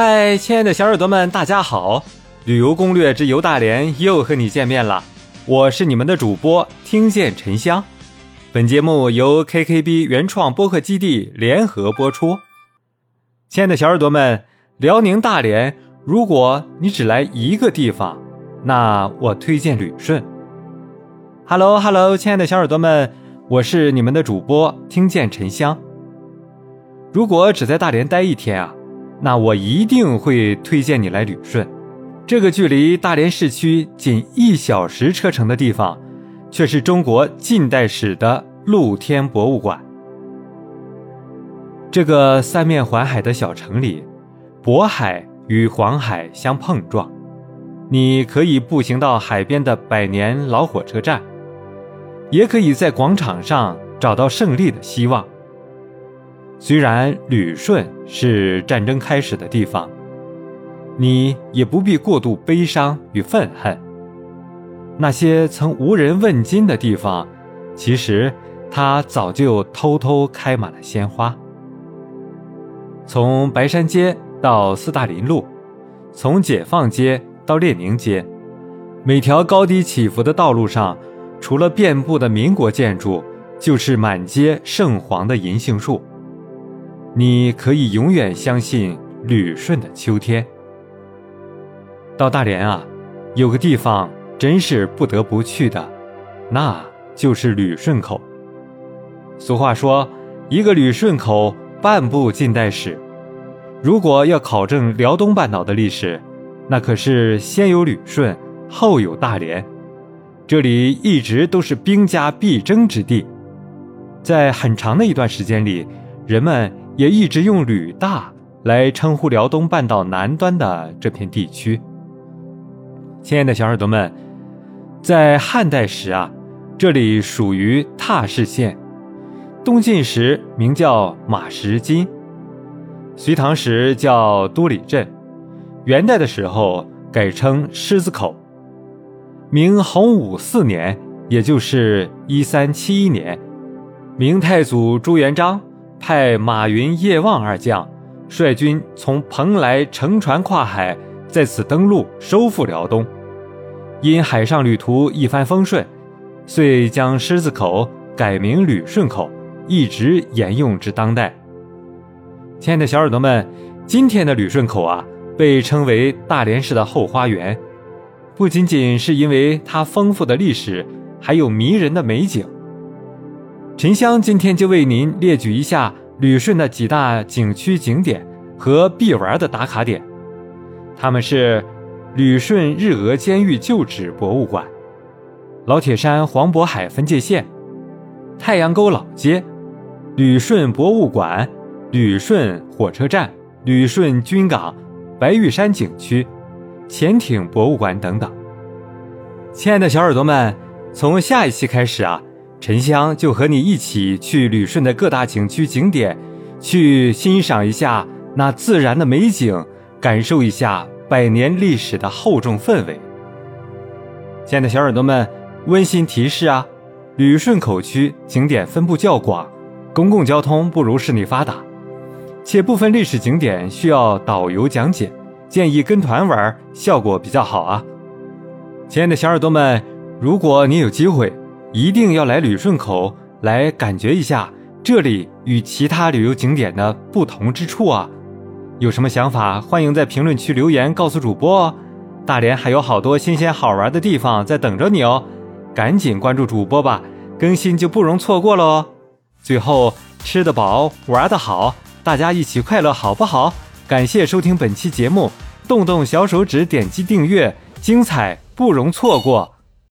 嗨，亲爱的小耳朵们，大家好！旅游攻略之游大连又和你见面了，我是你们的主播听见沉香。本节目由 KKB 原创播客基地联合播出。亲爱的小耳朵们，辽宁大连，如果你只来一个地方，那我推荐旅顺。Hello Hello，亲爱的小耳朵们，我是你们的主播听见沉香。如果只在大连待一天啊，那我一定会推荐你来旅顺。这个距离大连市区仅一小时车程的地方，却是中国近代史的露天博物馆。这个三面环海的小城里，渤海与黄海相碰撞，你可以步行到海边的百年老火车站，也可以在广场上找到胜利的希望。虽然旅顺是战争开始的地方，你也不必过度悲伤与愤恨。那些曾无人问津的地方，其实它早就偷偷开满了鲜花。从白山街到斯大林路，从解放街到列宁街，每条高低起伏的道路上，除了遍布的民国建筑，就是满街圣黄的银杏树。你可以永远相信旅顺的秋天。到大连啊，有个地方真是不得不去的，那就是旅顺口。俗话说，一个旅顺口，半部近代史。如果要考证辽东半岛的历史，那可是先有旅顺，后有大连。这里一直都是兵家必争之地，在很长的一段时间里，人们。也一直用“旅大”来称呼辽东半岛南端的这片地区。亲爱的小耳朵们，在汉代时啊，这里属于踏氏县；东晋时名叫马石津；隋唐时叫都里镇；元代的时候改称狮子口；明洪武四年，也就是一三七一年，明太祖朱元璋。派马云、叶望二将率军从蓬莱乘船跨海，在此登陆，收复辽东。因海上旅途一帆风顺，遂将狮子口改名旅顺口，一直沿用至当代。亲爱的小耳朵们，今天的旅顺口啊，被称为大连市的后花园，不仅仅是因为它丰富的历史，还有迷人的美景。沉香今天就为您列举一下旅顺的几大景区景点和必玩的打卡点，他们是旅顺日俄监狱旧址博物馆、老铁山黄渤海分界线、太阳沟老街、旅顺博物馆、旅顺火车站、旅顺军港、白玉山景区、潜艇博物馆等等。亲爱的小耳朵们，从下一期开始啊。沉香就和你一起去旅顺的各大景区景点，去欣赏一下那自然的美景，感受一下百年历史的厚重氛围。亲爱的小耳朵们，温馨提示啊，旅顺口区景点分布较广，公共交通不如市内发达，且部分历史景点需要导游讲解，建议跟团玩，效果比较好啊。亲爱的小耳朵们，如果你有机会。一定要来旅顺口来感觉一下这里与其他旅游景点的不同之处啊！有什么想法，欢迎在评论区留言告诉主播哦。大连还有好多新鲜好玩的地方在等着你哦，赶紧关注主播吧，更新就不容错过了哦。最后，吃得饱，玩得好，大家一起快乐好不好？感谢收听本期节目，动动小手指点击订阅，精彩不容错过。